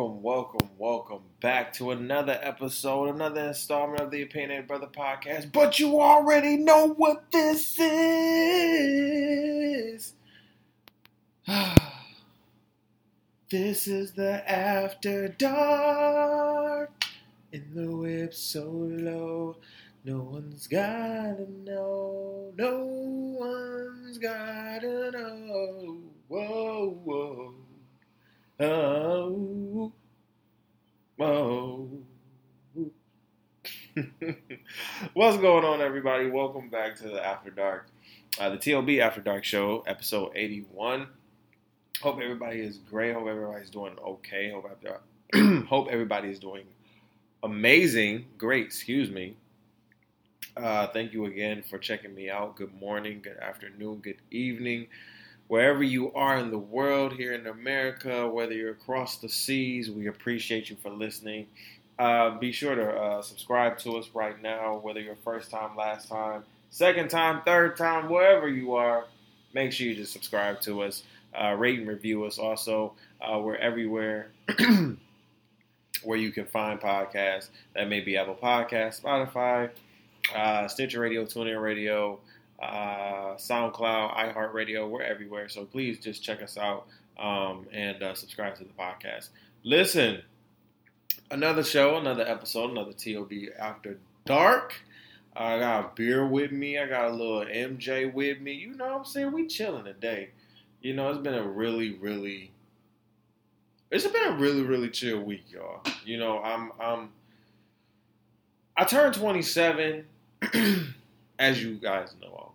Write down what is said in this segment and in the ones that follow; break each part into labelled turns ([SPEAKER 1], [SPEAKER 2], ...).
[SPEAKER 1] welcome, welcome, welcome back to another episode, another installment of the Opinionated Bruhtha podcast. But you already know what this is. this is the After Dark, in the whip so low. No one's gotta know, no one's gotta know. Whoa, whoa. Oh, What's going on, everybody? Welcome back to the After Dark, uh, the TOB After Dark Show, episode 81. Hope everybody is great. Hope everybody's doing okay. Hope, after, hope everybody is doing amazing. Great, excuse me. Uh, thank you again for checking me out. Good morning, good afternoon, good evening wherever you are in the world, here in America, whether you're across the seas, we appreciate you for listening. Uh, be sure to uh, subscribe to us right now, whether you're first time, last time, second time, third time, wherever you are. Make sure you just subscribe to us, uh, rate and review us. Also, uh, we're everywhere where you can find podcasts. That may be Apple Podcasts, Spotify, uh, Stitcher Radio, TuneIn Radio uh, SoundCloud, iHeartRadio. We're everywhere. So please just check us out um, and uh, subscribe to the podcast. Listen, another show, another episode, another TOB After Dark. I got a beer with me. I got a little MJ with me. You know what I'm saying? We chilling today. You know, it's been a really, really, it's been a really, really chill week, y'all. You know, I'm, I'm, I turned 27, as you guys know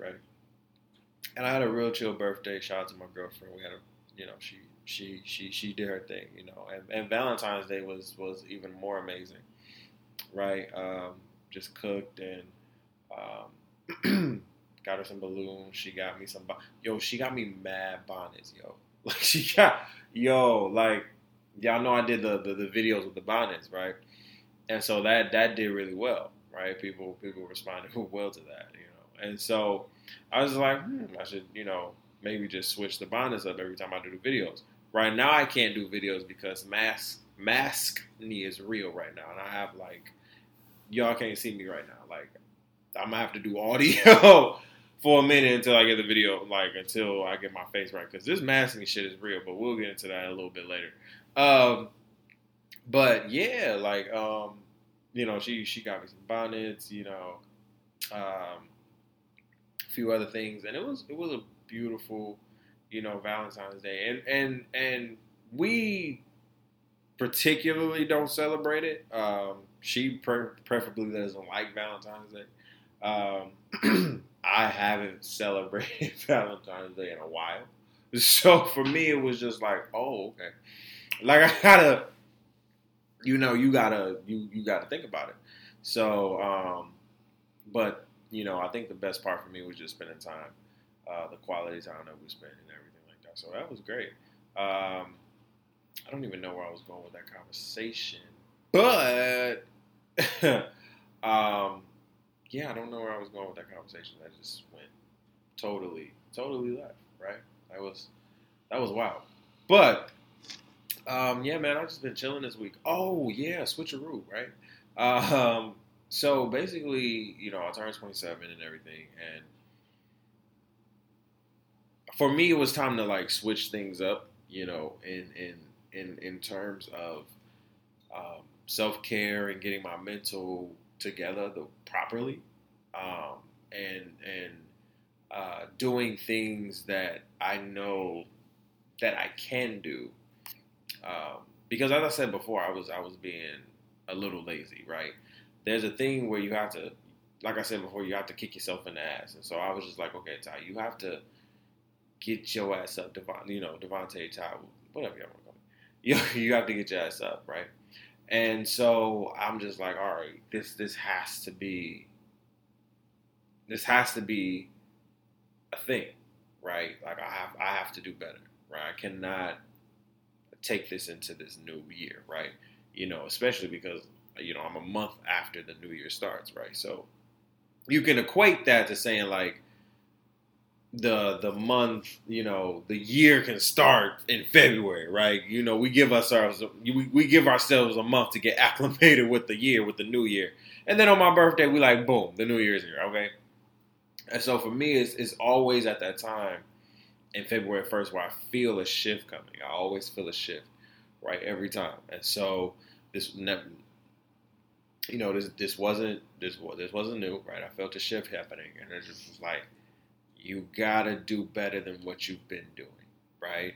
[SPEAKER 1] right? And I had a real chill birthday. Shout out to my girlfriend. We had a, you know, she she she she did her thing, you know. And, and Valentine's Day was was even more amazing, right? Um, just cooked and um, got her some balloons. She got me some. Yo, she got me mad bonnets, yo. Like she got yo like y'all know I did the, the, the videos with the bonnets, right? And so that that did really well, right? People people responded well to that, you know. And so I was like, hmm, I should, you know, maybe just switch the bonnets up every time I do the videos. Right now, I can't do videos because mask mask knee is real right now, and I have like y'all can't see me right now. Like I'm gonna have to do audio for a minute until I get the video, like until I get my face right, because this masking shit is real. But we'll get into that a little bit later. Um, but yeah, like um, you know, she she got me some bonnets, you know. Um, few other things, and it was it was a beautiful, you know, Valentine's Day, and and and we particularly don't celebrate it. Um, she pre- preferably doesn't like Valentine's Day. Um, I haven't celebrated Valentine's Day in a while, so for me it was just like, oh, okay. Like I gotta, you know, you gotta you you gotta think about it. So, um, but you know, I think the best part for me was just spending time, uh, the quality time that we spent and everything like that. So that was great. Um, I don't even know where I was going with that conversation, but um, yeah, I don't know where I was going with that conversation. That just went totally, totally left. Right? That was that was wild. But um, yeah, man, I've just been chilling this week. Oh yeah, switcheroo, right? Um, so basically, you know, I turned 27 and everything, and for me, it was time to like switch things up, you know, in in in in terms of um, self care and getting my mental together the, properly, um, and and uh, doing things that I know that I can do. Um, because as I said before, I was I was being a little lazy, right? There's a thing where you have to, like I said before, you have to kick yourself in the ass. And so I was just like, okay, Ty, you have to get your ass up, Devon, you know, DeVonta' Ty, whatever you want to call it. You, you have to get your ass up, right? And so I'm just like, all right, this this has to be this has to be a thing, right? Like I have I have to do better, right? I cannot take this into this new year, right? You know, especially because you know, I'm a month after the new year starts, right? So you can equate that to saying like, the the month, you know, the year can start in February, right? You know, we give ourselves we, we give ourselves a month to get acclimated with the year, with the new year, and then on my birthday, we like boom, the new year's here, okay? And so for me, it's it's always at that time in February first where I feel a shift coming. I always feel a shift, right, every time, and so this you know this this wasn't this this wasn't new, right? I felt a shift happening, and it just was like you gotta do better than what you've been doing, right?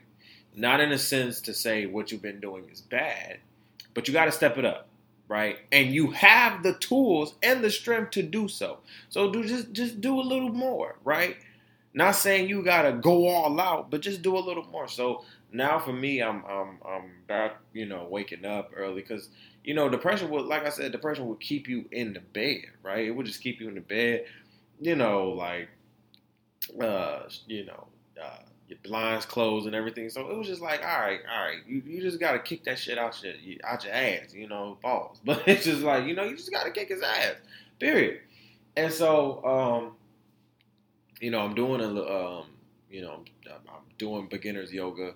[SPEAKER 1] Not in a sense to say what you've been doing is bad, but you gotta step it up, right? And you have the tools and the strength to do so. So do just just do a little more, right? Not saying you gotta go all out, but just do a little more. So now for me, I'm I'm I'm back, you know, waking up early because you know depression would, like I said, depression would keep you in the bed, right? It would just keep you in the bed, you know, like uh, you know, uh, your blinds closed and everything. So it was just like, all right, all right, you, you just got to kick that shit out your out your ass, you know, balls. But it's just like, you know, you just got to kick his ass, period. And so, um, you know, I'm doing a, um, you know, I'm, I'm doing beginners yoga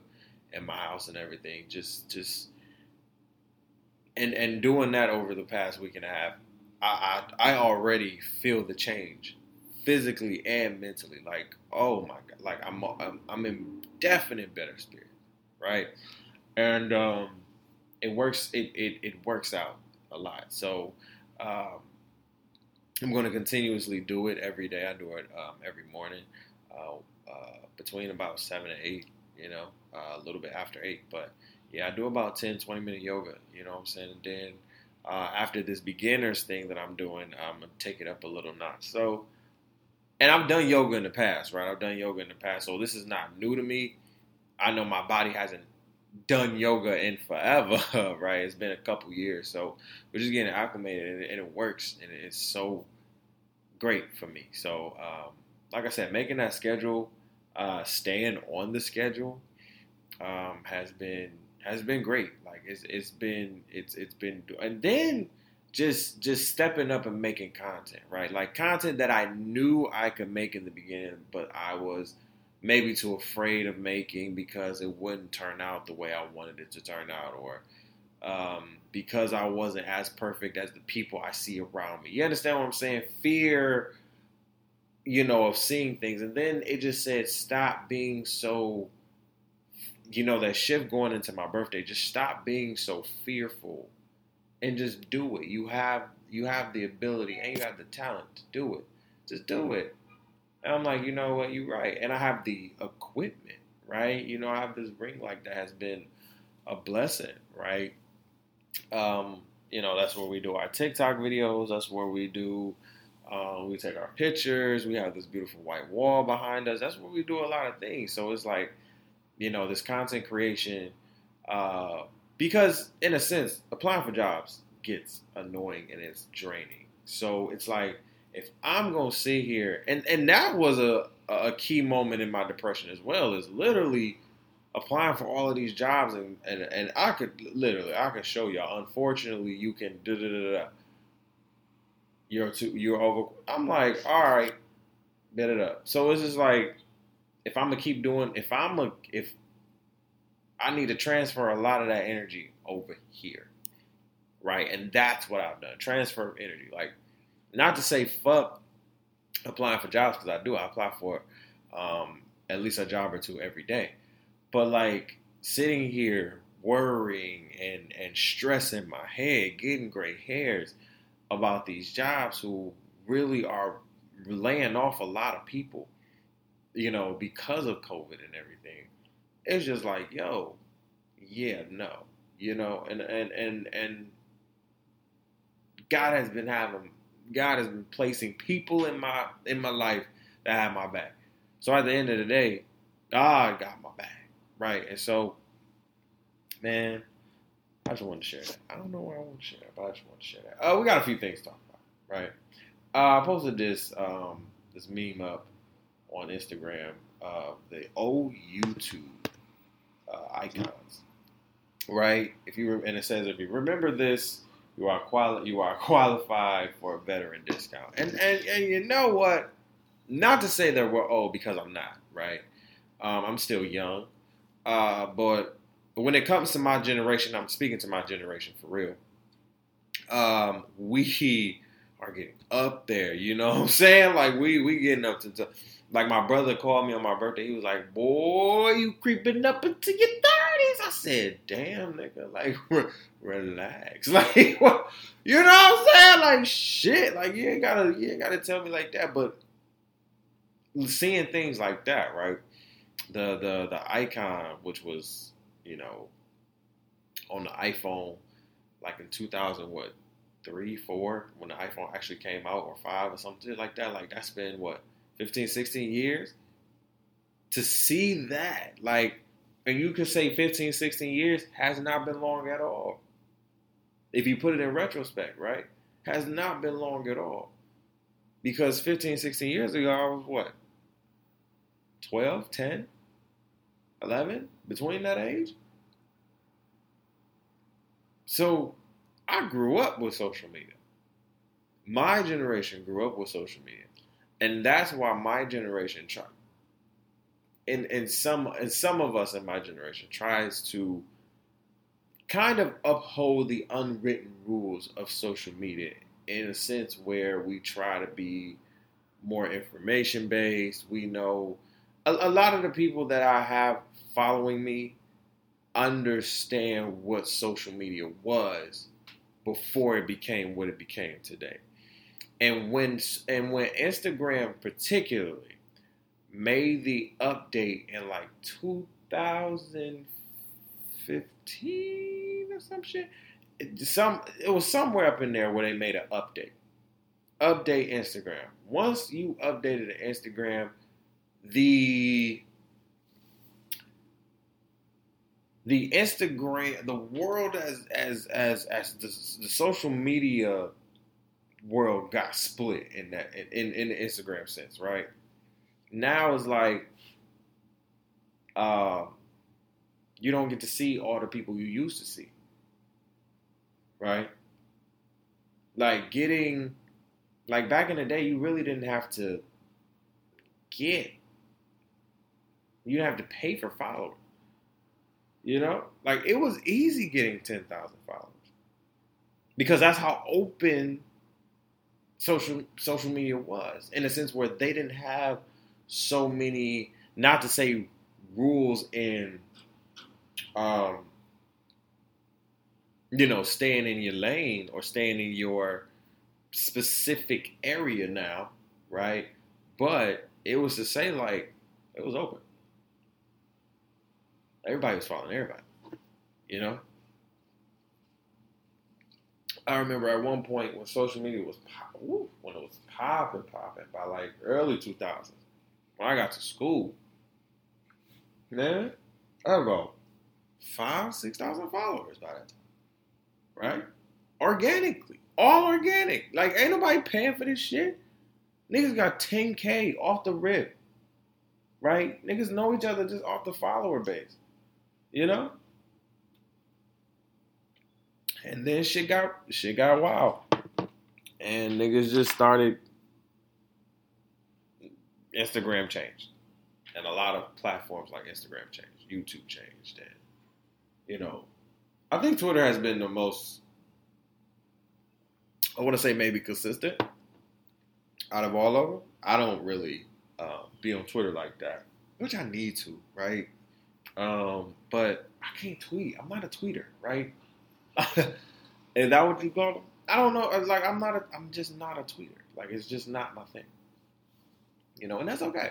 [SPEAKER 1] in my house and everything. Just, just, and and doing that over the past week and a half, I I, I already feel the change physically and mentally. Like, oh my god, like I'm I'm, I'm in definite better spirit, right? And um, it works. It, it it works out a lot. So um, I'm going to continuously do it every day. I do it um, every morning uh, uh, between about seven and eight. You know, uh, a little bit after eight, but yeah, I do about 10, 20 minute yoga. You know what I'm saying? And then uh, after this beginners thing that I'm doing, I'm gonna take it up a little notch. So and I've done yoga in the past, right? I've done yoga in the past, so this is not new to me. I know my body hasn't done yoga in forever, right? It's been a couple years, so we're just getting acclimated, and, it works, and it's so great for me. So, um, like I said, making that schedule, uh, staying on the schedule, um, has been has been great. Like it's it's been it's it's been, and then just just stepping up and making content, right? Like content that I knew I could make in the beginning, but I was maybe too afraid of making because it wouldn't turn out the way I wanted it to turn out, or um, because I wasn't as perfect as the people I see around me. You understand what I'm saying? Fear, you know, of seeing things, and then it just said, stop being so. You know that shift going into my birthday. Just stop being so fearful and just do it. You have you have the ability and you have the talent to do it. Just do it. And I'm like, you know what, you're right. And I have the equipment, right? You know, I have this ring like that has been a blessing, right? Um, you know, that's where we do our TikTok videos. That's where we do um, we take our pictures. We have this beautiful white wall behind us. That's where we do a lot of things. So it's like, you know, this content creation uh, because in a sense, applying for jobs gets annoying and it's draining. So it's like if I'm gonna sit here and and that was a a key moment in my depression as well is literally applying for all of these jobs and and, and I could literally I could show y'all. Unfortunately, you can da da da da. You're too you're over. I'm like, all right, bet it up. So it's just like if I'm gonna keep doing if I'm a if I need to transfer a lot of that energy over here. Right? And that's what I've done. Transfer energy. Like, not to say fuck applying for jobs, because I do. I apply for um, at least a job or two every day. But like sitting here worrying and, and stressing my head, getting gray hairs about these jobs who really are laying off a lot of people, you know, because of COVID and everything it's just like, yo, yeah, no, you know, and and and and God has been having, God has been placing people in my in my life that have my back. So at the end of the day, God got my back, right? And so, man, I just want to share that. I don't know where I want to share that, but I just want to share that. Uh, we got a few things to talk about, right? Uh, I posted this um, this meme up on Instagram of the old YouTube uh, icons, right? If you re- and it says if you remember this, you are quali- you are qualified for a veteran discount. And and and you know what? not to say that we're old because I'm not, right? Um, I'm still young, uh, but when it comes to my generation, I'm speaking to my generation for real. Um, we are getting up there, you know what I'm saying? Like we we getting up to, to like my brother called me on my birthday. He was like, "Boy, you creeping up into your 30s." I said, "Damn, nigga, like relax." Like what? You know what I'm saying? Like shit. Like you ain't gotta you ain't gotta tell me like that, but seeing things like that, right? The the the icon, which was you know on the iPhone, like in 2000, what three, four, when the iPhone actually came out, or five, or something like that. Like that's been what 15, 16 years. To see that, like, and you could say 15, 16 years has not been long at all. If you put it in retrospect, right? Has not been long at all. Because 15, 16 years ago, I was what? 12, 10, 11, between that age. So I grew up with social media. My generation grew up with social media. And that's why my generation try and, and some and some of us in my generation tries to kind of uphold the unwritten rules of social media in a sense where we try to be more information based. We know a, a lot of the people that I have following me understand what social media was before it became what it became today. And when and when Instagram particularly made the update in like 2015 or some shit, it, some it was somewhere up in there where they made an update. Update Instagram. Once you updated Instagram, the the Instagram, the world as as as as the, the social media world got split in that in in the Instagram sense, right? Now it's like uh, you don't get to see all the people you used to see, right? Like getting like back in the day, you really didn't have to get you didn't have to pay for followers. You know, like it was easy getting ten thousand followers because that's how open social social media was in a sense where they didn't have so many, not to say rules in, um, you know, staying in your lane or staying in your specific area now, right? But it was to say like it was open. Everybody was following everybody, you know. I remember at one point when social media was pop, woo, when it was popping, popping by like early 2000s. When I got to school, man, I have about five, six thousand followers by that time, right? Organically, all organic. Like ain't nobody paying for this shit. Niggas got 10k off the rip, right? Niggas know each other just off the follower base. You know? And then shit got shit got wild. And niggas just started Instagram changed. And a lot of platforms like Instagram changed, YouTube changed, and you know, I think Twitter has been the most I want to say maybe consistent out of all of them. I don't really uh, be on Twitter like that, which I need to, right? Um, but I can't tweet. I'm not a tweeter, right? Is that what you call them? I don't know. Like I'm not. A, I'm just not a tweeter. Like it's just not my thing. You know, and that's okay.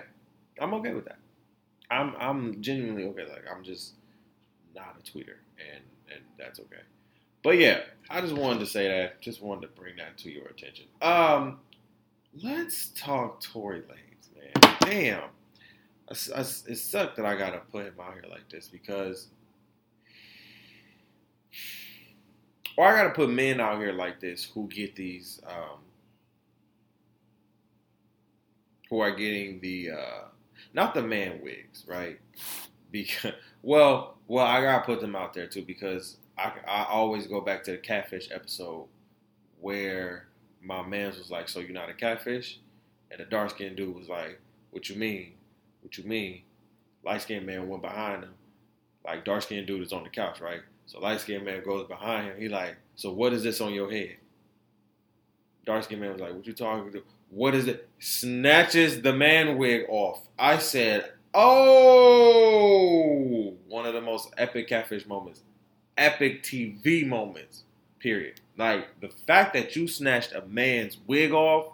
[SPEAKER 1] I'm okay with that. I'm I'm genuinely okay. Like I'm just not a tweeter, and and that's okay. But yeah, I just wanted to say that. Just wanted to bring that to your attention. Um, let's talk Tory Lanez, man. Damn it sucked that I gotta put him out here like this because, or I gotta put men out here like this who get these, um, who are getting the, uh, not the man wigs, right? Because, well, well, I gotta put them out there too because I, I always go back to the catfish episode where my man was like, "So you're not a catfish?" And the dark skinned dude was like, What you mean? What you mean? Light skinned man went behind him. Like dark skinned dude is on the couch, right? So light skinned man goes behind him. He like, So what is this on your head? Dark skinned man was like, What you talking to? What is it? Snatches the man wig off. I said, Oh, one of the most epic catfish moments, epic TV moments, period. Like the fact that you snatched a man's wig off,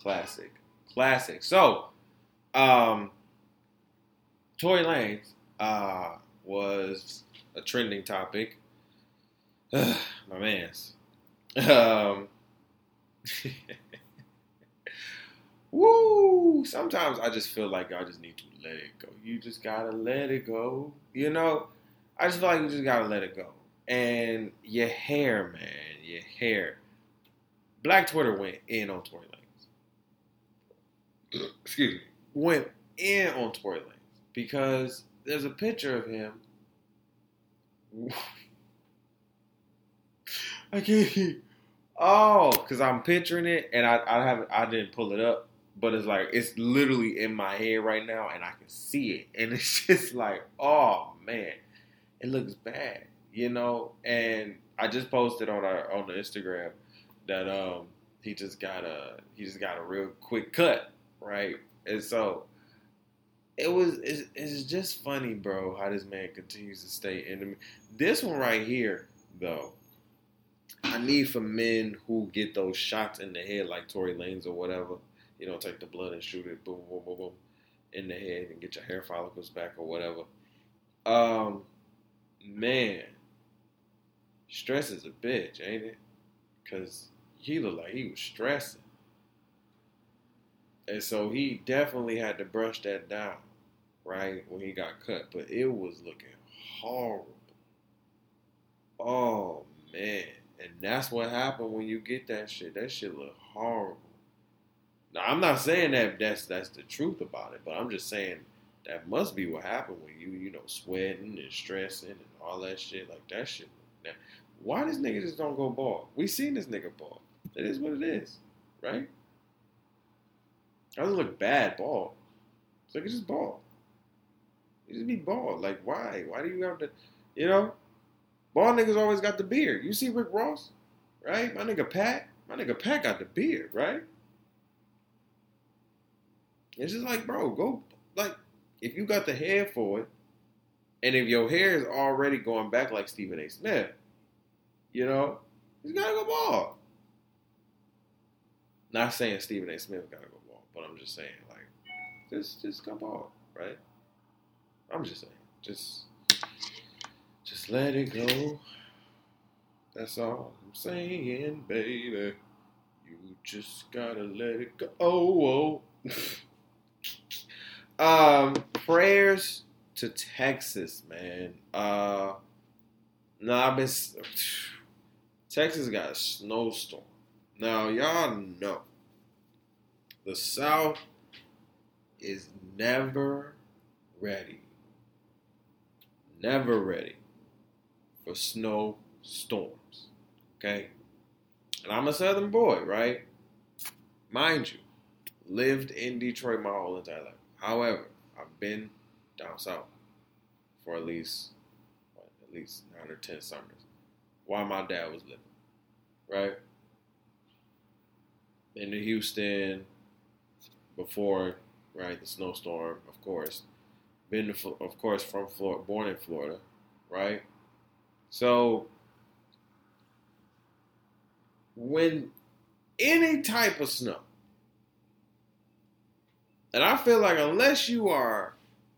[SPEAKER 1] classic, classic. So, um, Tory Lanez uh, was a trending topic. My man's. Um, Woo! Sometimes I just feel like I just need to let it go. You just gotta let it go. You know? I just feel like you just gotta let it go. And your hair, man, your hair. Black Twitter went in on Tory Lanez. Excuse me. Went in on Tory Lanez because there's a picture of him. I can't. Oh, because I'm picturing it and I, I haven't I didn't pull it up but it's like it's literally in my head right now and I can see it. And it's just like, oh man, it looks bad, you know? And I just posted on our on the Instagram that um he just got a he just got a real quick cut, right? And so it was it's, it's just funny, bro, how this man continues to stay in This one right here, though, I need for men who get those shots in the head like Tory Lanez or whatever you know, take the blood and shoot it, boom, boom, boom, boom, in the head and get your hair follicles back or whatever. Um, man, stress is a bitch, ain't it? Cause he looked like he was stressing, and so he definitely had to brush that down, right when he got cut. But it was looking horrible. Oh man, and that's what happened when you get that shit. That shit look horrible. Now I'm not saying that that's that's the truth about it, but I'm just saying that must be what happened when you you know sweating and stressing and all that shit like that shit. Now, why this nigga just don't go bald? We seen this nigga bald. It is what it is, right? Doesn't look bad bald. It's like it's just bald. You just be bald. Like why? Why do you have to? You know, bald niggas always got the beard. You see Rick Ross, right? My nigga Pat. My nigga Pat got the beard, right? It's just like, bro, go like if you got the hair for it, and if your hair is already going back like Stephen A. Smith, you know, he's gotta go bald. Not saying Stephen A. Smith gotta go bald, but I'm just saying like, just just go bald, right? I'm just saying, just just let it go. That's all I'm saying, baby. You just gotta let it go. Oh, oh. Um, prayers to Texas, man. Uh, no, I've been. Texas got a snowstorm. Now, y'all know the South is never ready. Never ready for snow storms. Okay? And I'm a Southern boy, right? Mind you, lived in Detroit my whole entire life. However, I've been down south for at least what, at least nine or ten summers while my dad was living, right? In Houston before, right, the snowstorm, of course. Been to, of course from Florida, born in Florida, right? So when any type of snow and I feel like unless you are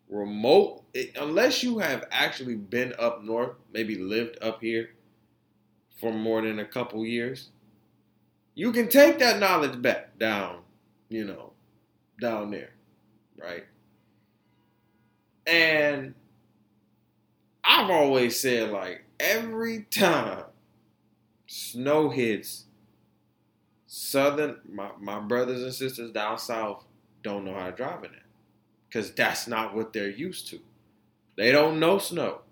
[SPEAKER 1] remote, unless you have actually been up north, maybe lived up here for more than a couple years, you can take that knowledge back down, you know, down there, right? And I've always said, like, every time snow hits southern, my, my brothers and sisters down south don't know how to drive in it because that's not what they're used to. They don't know snow.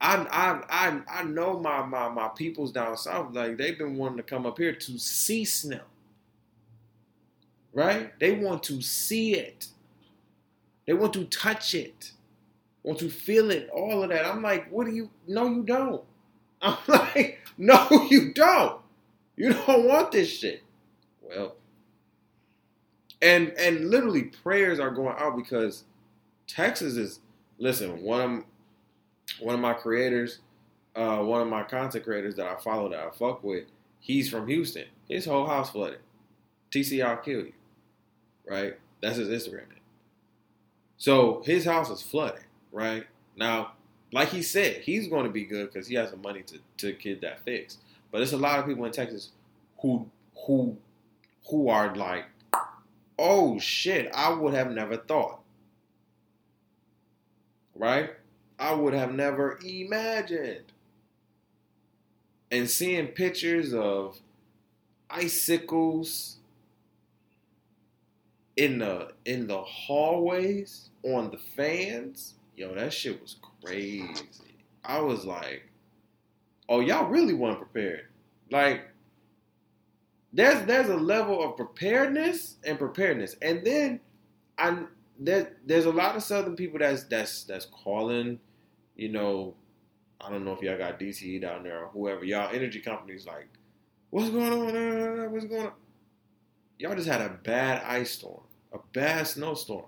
[SPEAKER 1] I I I I know my my my peoples down south like they've been wanting to come up here to see snow. right? They want to see it. They want to touch it, want to feel it, all of that. I'm like, what do you? No, you don't. I'm like, no, you don't. You don't want this shit. Well, and and literally prayers are going out because Texas is. Listen, one one of my creators, uh, one of my content creators that I follow that I fuck with, he's from Houston. His whole house flooded. TC, I'll kill you. Right? That's his Instagram name. So his house is flooded, right? Now, like he said, he's going to be good because he has the money to, to get that fixed. But there's a lot of people in Texas who who who are like, oh shit, I would have never thought. Right? I would have never imagined. And seeing pictures of icicles in the in the hallways on the fans, yo, that shit was crazy. I was like, oh, y'all really weren't prepared. Like, there's there's a level of preparedness and preparedness, and then I there, there's a lot of Southern people that's that's that's calling, you know, I don't know if y'all got DTE down there or whoever y'all energy companies like, what's going on? What's going on? Y'all just had a bad ice storm, a bad snowstorm.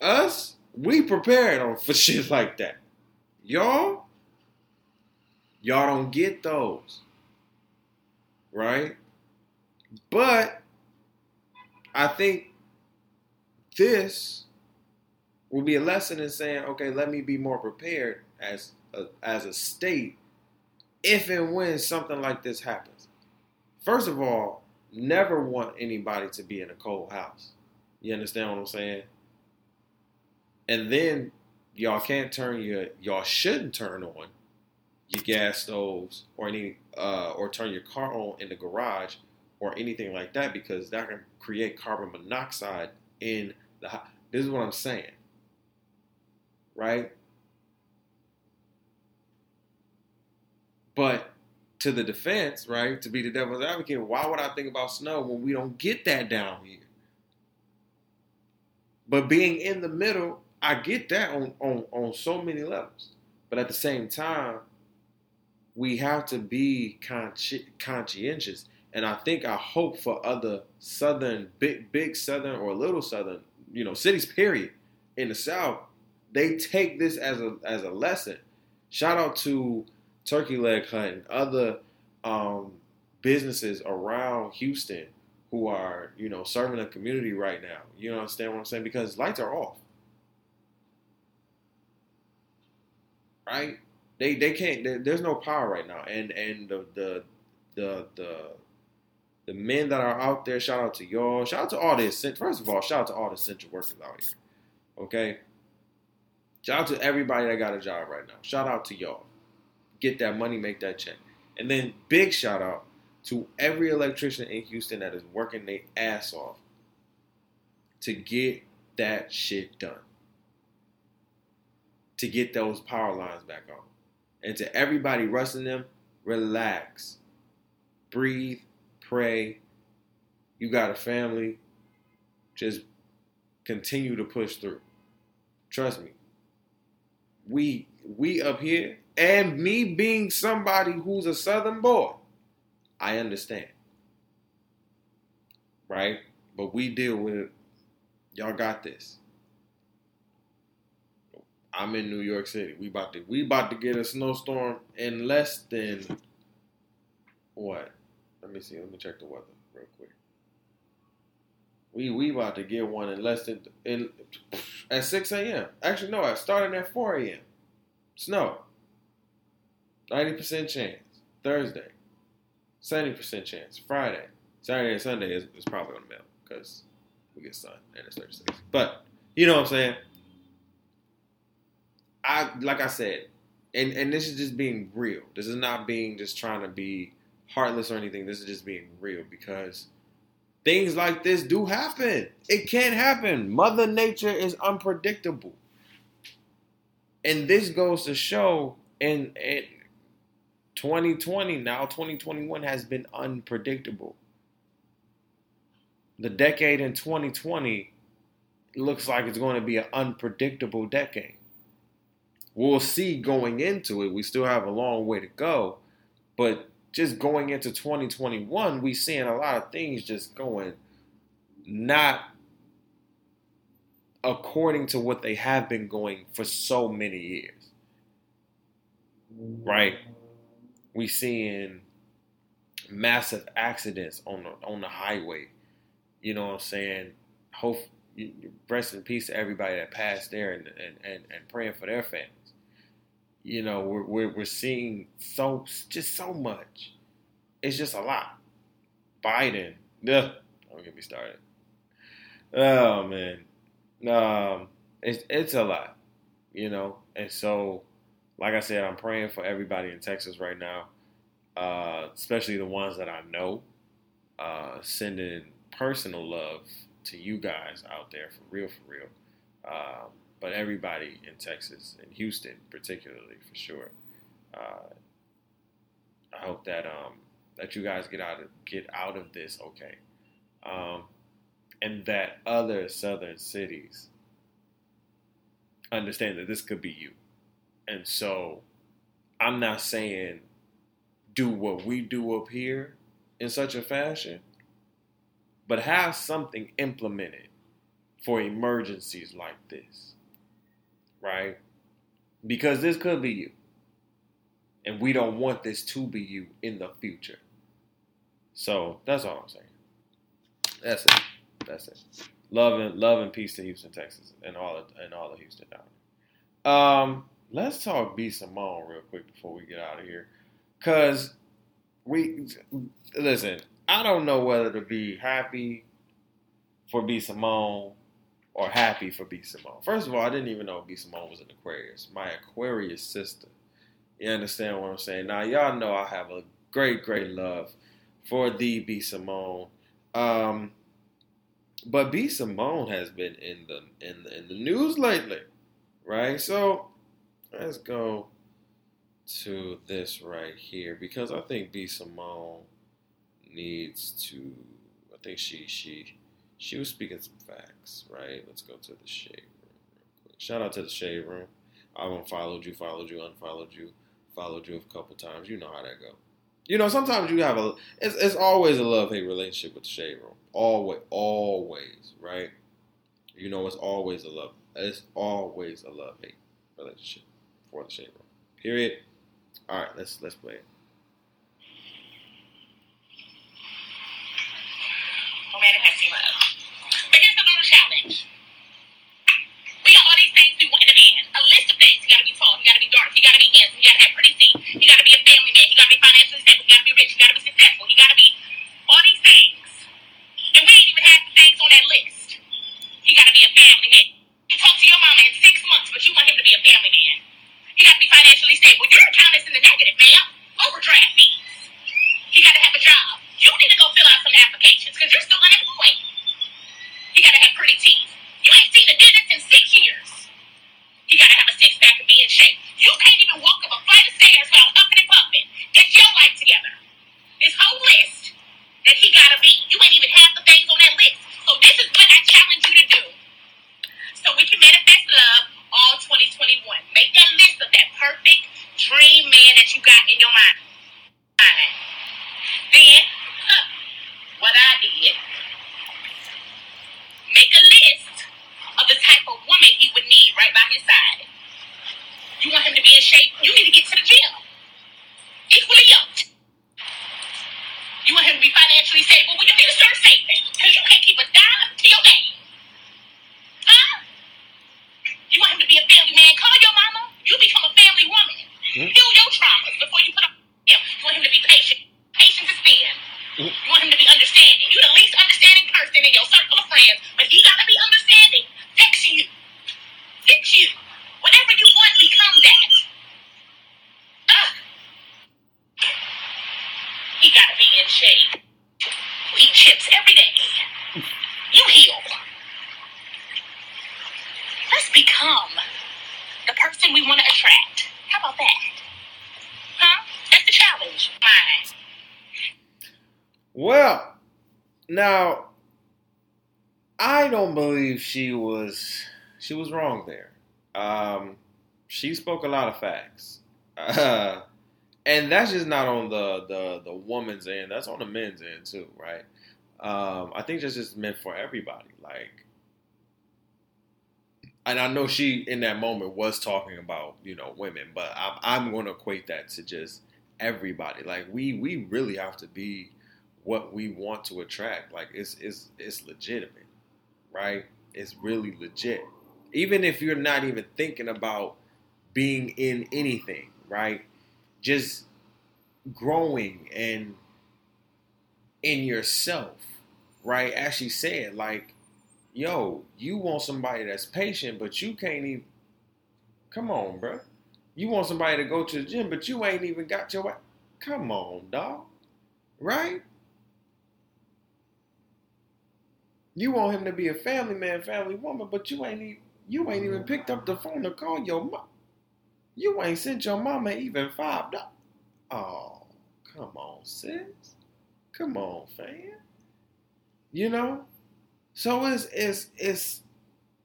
[SPEAKER 1] Us, we prepared for shit like that. Y'all, y'all don't get those. Right? But I think this will be a lesson in saying, okay, let me be more prepared as a, as a state if and when something like this happens. First of all, never want anybody to be in a cold house. You understand what I'm saying? And then y'all can't turn your y'all shouldn't turn on your gas stoves or any uh, or turn your car on in the garage or anything like that because that can create carbon monoxide in the. This is what I'm saying. Right? But to the defense, right, to be the devil's advocate, why would I think about snow when we don't get that down here? But being in the middle I get that on, on, on so many levels. But at the same time, we have to be consci- conscientious. And I think I hope for other southern, big, big southern or little southern, you know, cities, period, in the South, they take this as a as a lesson. Shout out to Turkey Leg Hut and other um, businesses around Houston who are, you know, serving the community right now. You understand what I'm saying? Because lights are off. right? They they can't. There's no power right now, and and the the the the the men that are out there. Shout out to y'all. Shout out to all the first of all. Shout out to all the essential workers out here. Okay. Shout out to everybody that got a job right now. Shout out to y'all. Get that money, make that check, and then big shout out to every electrician in Houston that is working their ass off to get that shit done to get those power lines back on. And to everybody rushing them, relax, breathe, pray. You got a family. Just continue to push through. Trust me. We we up here, and me being somebody who's a southern boy, I understand. Right? But we deal with it. Y'all got this. I'm in New York City. We about to we about to get a snowstorm in less than what? Let me see. Let me check the weather. We we about to get one in less than in at 6 a.m. Actually, no, I started at 4 a.m. Snow. 90% chance. Thursday. 70% chance. Friday. Saturday and Sunday is, is probably gonna melt because we get sun and it's 36. But you know what I'm saying? I like I said, and and this is just being real. This is not being just trying to be heartless or anything. This is just being real because things like this do happen. It can't happen. Mother Nature is unpredictable. And this goes to show in, in 2020, now 2021 has been unpredictable. the decade in 2020 looks like it's going to be an unpredictable decade. We'll see going into it. We still have a long way to go, but just going into 2021, we seeing a lot of things just going not according to what they have been going for so many years. Right? We seeing massive accidents on the on the highway. You know what I'm saying? Hope rest in peace to everybody that passed there and and, and, and praying for their families you know, we're, we're, we're seeing so, just so much. It's just a lot. Biden, ugh, don't get me started. Oh man, um, it's it's a lot, you know, and so, like I said, I'm praying for everybody in Texas right now, uh, especially the ones that I know. Uh, sending personal love to you guys out there for real, for real. Um, but everybody in Texas and Houston, particularly for sure. Uh, I hope that um, that you guys get out of get out of this okay, um, and that other southern cities understand that this could be you, and so I'm not saying do what we do up here in such a fashion, but have something implemented for emergencies like this right? Because this could be you. And we don't want this to be you in the future. So that's all I'm saying. That's it. That's it. Love and love and peace to Houston, Texas, and all of, and all of Houston down there. Um, let's talk B Simone real quick before we get out of here, cause we listen. I don't know whether to be happy for B Simone or happy for B Simone. First of all, I didn't even know B Simone was an Aquarius. My Aquarius sister. You understand what I'm saying? Now y'all know I have a great, great love for the B Simone. Um, but B Simone has been in the in the, in the news lately, right? So let's go to this right here because I think B Simone needs to. I think she she she was speaking some facts, right? Let's go to the shade room real quick. Shout out to the shade room. I've unfollowed you, followed you, unfollowed you, followed you a couple times. You know how that go. You know, sometimes you have a. It's, it's always a love hate relationship with the shade room. Always, always, right? You know, it's always a love. It's always a love hate relationship for the shade room. Period. All right, let's let's play it.
[SPEAKER 2] Manifesting challenge. We got all these things we want in a man. A list of things. He gotta be tall, he gotta be dark, he gotta be handsome, he gotta have pretty teeth, he gotta be a family man, he gotta be financially stable, he gotta be rich, he gotta be successful, he gotta be all these things. And we ain't even had the things on that list. He gotta be a family man. You talk to your mama in six months, but you want him to be a family man. He gotta be financially stable. Your account is in the negative, ma'am. Overdraft fees. He gotta have a job. You need to go fill out some applications because you're still unemployed. You gotta have pretty teeth. You ain't seen a dentist in six years. You gotta have a six pack and be in shape. You can't even walk up a flight of stairs without huffing and puffing. Get your life together. This whole list that he gotta be. You ain't even half the things on that list. So this is what I challenge you to do. So we can manifest love all 2021. Make that list of that perfect dream man that you got in your mind. Then, huh, what I did Make a list of the type of woman he would need right by his side. You want him to be in shape? You need to get to the gym. Equally yoked. You want him to be financially stable? Well, you need to start saving. Because you can't keep a dime to your name. Huh? You want him to be a family man? Call your mama. You become a family woman. Mm-hmm. Heal your traumas before you put up him. You want him to be patient. Patience is thin. You want him to be understanding. You the least understanding person in your circle of friends, but he gotta be understanding. Fix you. Fix you. Whatever you want, become that. Uh, he gotta in shape. We eat chips every day. You heal. Let's become the person we want to attract. How about that? Huh? That's the challenge. Mine.
[SPEAKER 1] Well, now I don't believe she was she was wrong there. Um, she spoke a lot of facts, uh, and that's just not on the the the woman's end. That's on the men's end too, right? Um, I think that's just meant for everybody. Like, and I know she in that moment was talking about you know women, but I'm, I'm going to equate that to just everybody. Like, we we really have to be what we want to attract. Like, it's it's it's legitimate, right? It's really legit. Even if you're not even thinking about being in anything, right? Just growing and in yourself, right? As she said, like, yo, you want somebody that's patient, but you can't even. Come on, bro. You want somebody to go to the gym, but you ain't even got your. Come on, dog. Right? You want him to be a family man, family woman, but you ain't even you ain't even picked up the phone to call your mom. You ain't sent your mama even five dollars. Oh, come on, sis. Come on, fam. You know? So it's it's it's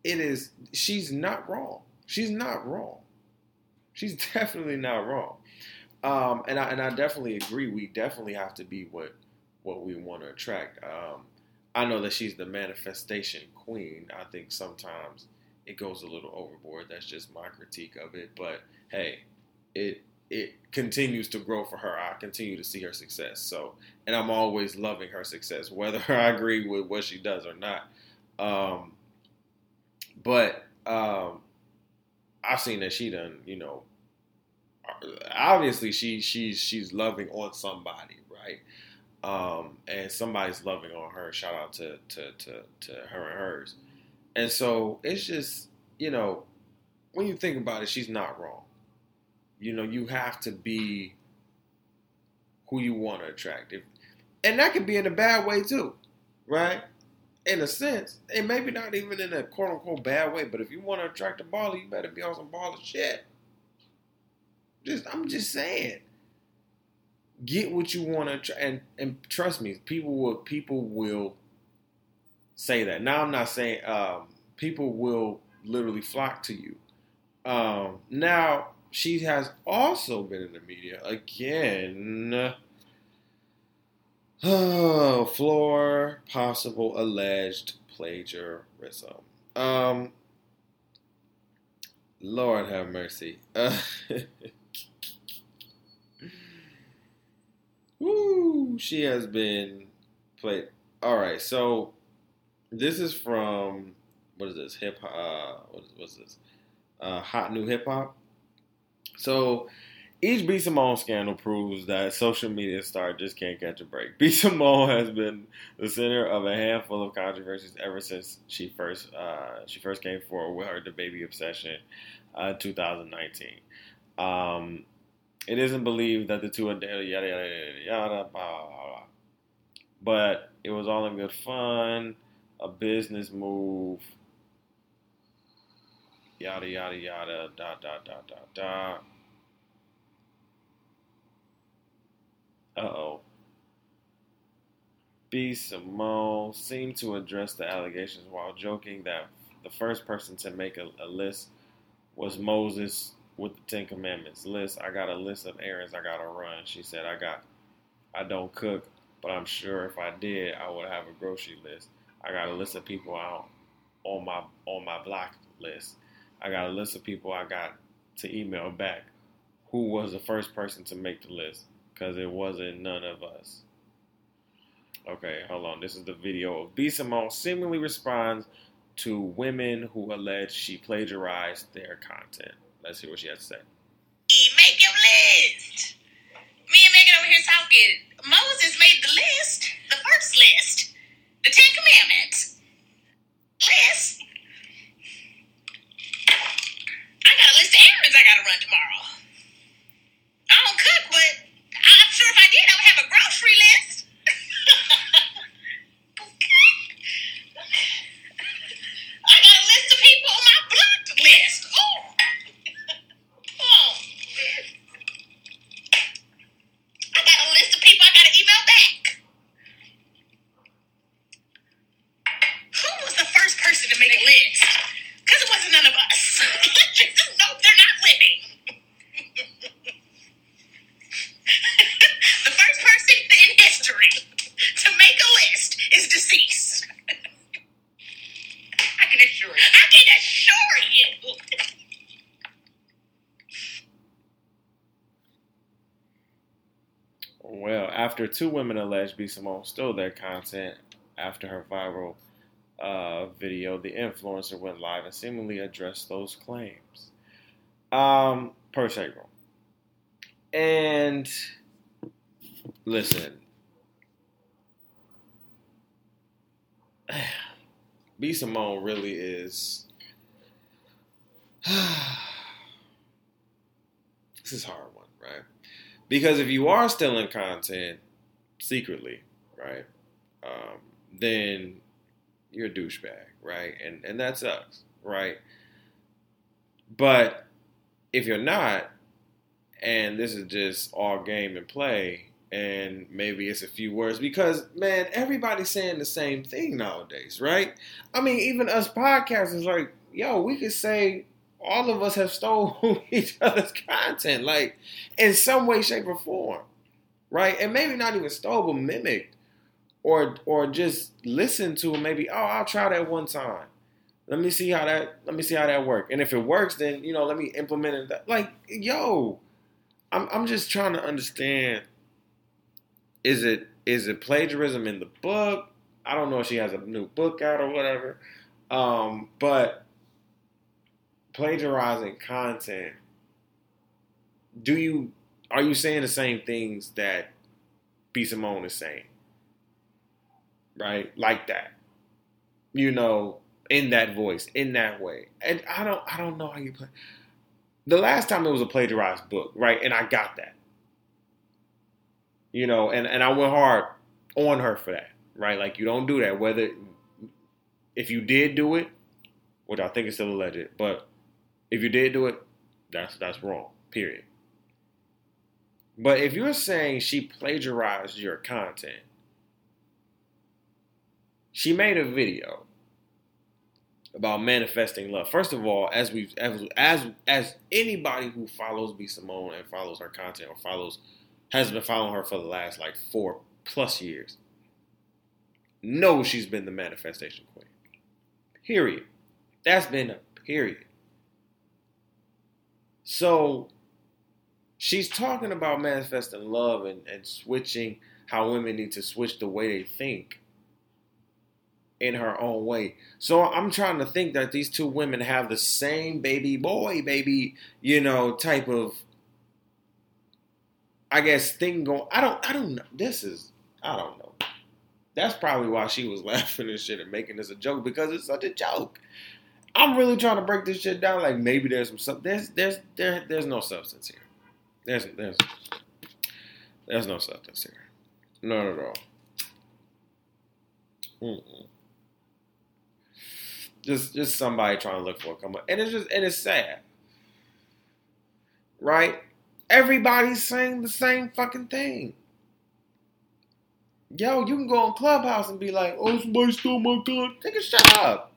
[SPEAKER 1] it is she's not wrong. She's not wrong. She's definitely not wrong. Um, and I and I definitely agree. We definitely have to be what what we want to attract. Um, I know that she's the manifestation queen. I think sometimes it goes a little overboard. That's just my critique of it. But hey, it it continues to grow for her. I continue to see her success. So, and I'm always loving her success, whether I agree with what she does or not. Um, but um, I've seen that she done, you know, obviously she she's she's loving on somebody, right? Um, and somebody's loving on her. Shout out to to to, to her and hers. And so it's just, you know, when you think about it, she's not wrong. You know, you have to be who you want to attract. If, and that can be in a bad way too, right? In a sense, and maybe not even in a quote unquote bad way, but if you want to attract a baller, you better be on some baller shit. Just, I'm just saying, get what you want to, and and trust me, people will people will say that. Now I'm not saying um, people will literally flock to you. Um, now she has also been in the media again. Oh, floor possible alleged plagiarism. Um, Lord have mercy. Uh, woo, she has been played. All right, so this is from what is this hip hop? Uh, what is what's this? Uh, HotNewHipHop. So each B Simone scandal proves that social media star just can't catch a break. B Simone has been the center of a handful of controversies ever since she first uh, she first came forward with her baby obsession, uh, 2019. Um, it isn't believed that the two are yada yada yada yada blah, blah, blah. but it was all in good fun, a business move. Yada yada yada dot dot dot dot dot. Uh oh. B. Simone seemed to address the allegations while joking that the first person to make a, a, list was Moses with the Ten Commandments list. I got a list of errands I gotta run. She said, I got, I don't cook, but I'm sure if I did, I would have a grocery list. I got a list of people out on my on my block list. I got a list of people I got to email back. Who was the first person to make the list? because it wasn't none of us. Okay, hold on. This is the video of B. Simone seemingly responds to women who allege she plagiarized their content. Let's hear what she has to say.
[SPEAKER 2] Make your list. Me and Megan over here talking. Moses made the list, the first list, the Ten Commandments list. I got a list of errands I gotta run tomorrow. I don't cook, but I'm sure if I did, I would have a grocery list. okay. I got a list of people on my blocked list. Oh. oh, man. I got a list of people I
[SPEAKER 1] after two women alleged B. Simone stole their content after her viral uh, video, the influencer went live and seemingly addressed those claims. Um, per Sacrum. And listen, B. Simone really is. this is hard one, right? Because if you are stealing content secretly, right, um, then you're a douchebag, right? And and that sucks, right? But if you're not, and this is just all game and play, and maybe it's a few words because man, everybody's saying the same thing nowadays, right? I mean, even us podcasters, like, yo, we could say all of us have stolen each other's content, like in some way, shape, or form, right? And maybe not even stole, but mimicked, or or just listen to maybe. Oh, I'll try that one time. Let me see how that. Let me see how that works. And if it works, then you know, let me implement it. Like, yo, I'm I'm just trying to understand. Is it is it plagiarism in the book? I don't know if she has a new book out or whatever. Um, but plagiarizing content, do you are you saying the same things that B Simone is saying? Right? Like that. You know, in that voice, in that way. And I don't I don't know how you play. The last time it was a plagiarized book, right? And I got that. You know, and, and I went hard on her for that, right? Like you don't do that. Whether if you did do it, which I think is still alleged, but if you did do it, that's that's wrong. Period. But if you're saying she plagiarized your content, she made a video about manifesting love. First of all, as we as as as anybody who follows B Simone and follows her content or follows has been following her for the last like four plus years, knows she's been the manifestation queen. Period. That's been a period. So she's talking about manifesting love and, and switching how women need to switch the way they think in her own way. So I'm trying to think that these two women have the same baby boy, baby, you know, type of I guess thing going I don't I don't know. This is I don't know. That's probably why she was laughing and shit and making this a joke because it's such a joke. I'm really trying to break this shit down. Like maybe there's some there's there's there there's no substance here. There's there's there's no substance here. None at all. Mm-mm. Just just somebody trying to look for a come up, and it's just and it's sad, right? Everybody's saying the same fucking thing. Yo, you can go on Clubhouse and be like, "Oh, somebody stole my gun." Take a shut up.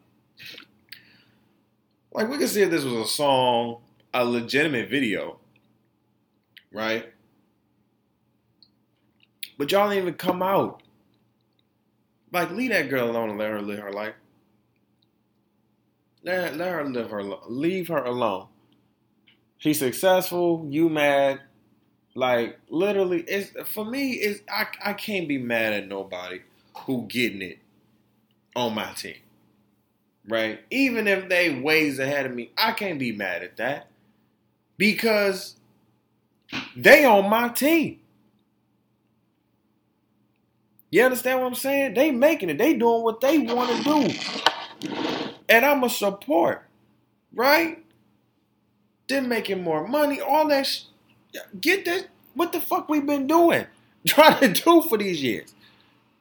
[SPEAKER 1] Like we can see if this was a song, a legitimate video, right? But y'all didn't even come out. Like, leave that girl alone and let her live her life. Let, let her live her leave her alone. She's successful, you mad. Like literally it's for me it's I, I can't be mad at nobody who getting it on my team right? Even if they ways ahead of me, I can't be mad at that because they on my team. You understand what I'm saying? They making it. They doing what they want to do. And I'm a support, right? They're making more money, all that sh- Get that what the fuck we been doing? Trying to do for these years.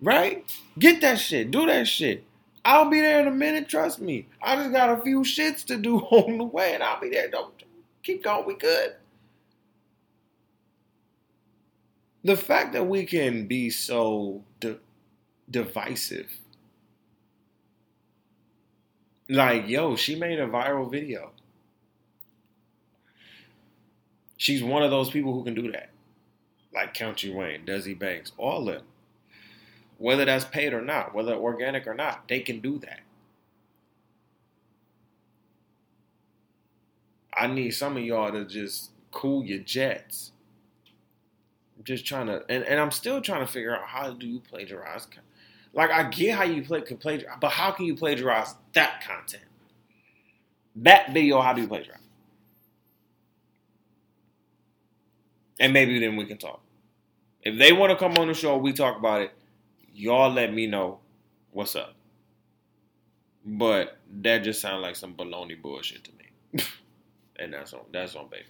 [SPEAKER 1] Right? Get that shit. Do that shit. I'll be there in a minute. Trust me. I just got a few shits to do on the way, and I'll be there. Don't keep going. We good. The fact that we can be so de- divisive, like yo, she made a viral video. She's one of those people who can do that, like Country Wayne, Desi Banks, all of them whether that's paid or not, whether organic or not, they can do that. I need some of y'all to just cool your jets. Just trying to, and, and I'm still trying to figure out how do you plagiarize. Like I get how you play can plagiarize, but how can you plagiarize that content? That video, how do you plagiarize? And maybe then we can talk. If they want to come on the show, we talk about it. Y'all let me know what's up. But that just sounds like some baloney bullshit to me. and that's on that's on baby.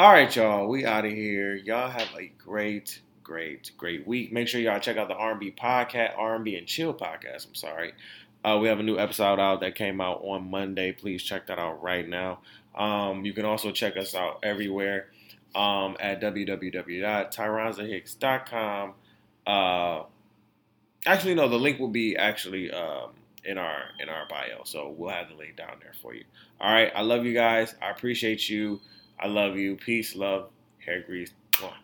[SPEAKER 1] All right, y'all. We out of here. Y'all have a great, great, great week. Make sure y'all check out the R&B podcast, R&B and Chill podcast. I'm sorry. Uh, we have a new episode out that came out on Monday. Please check that out right now. Um, you can also check us out everywhere um, at www.tyronzahicks.com. Uh, actually, no, the link will be actually um, in our in our bio, so we'll have the link down there for you. All right, I love you guys. I appreciate you. I love you. Peace, love, hair grease. Mwah.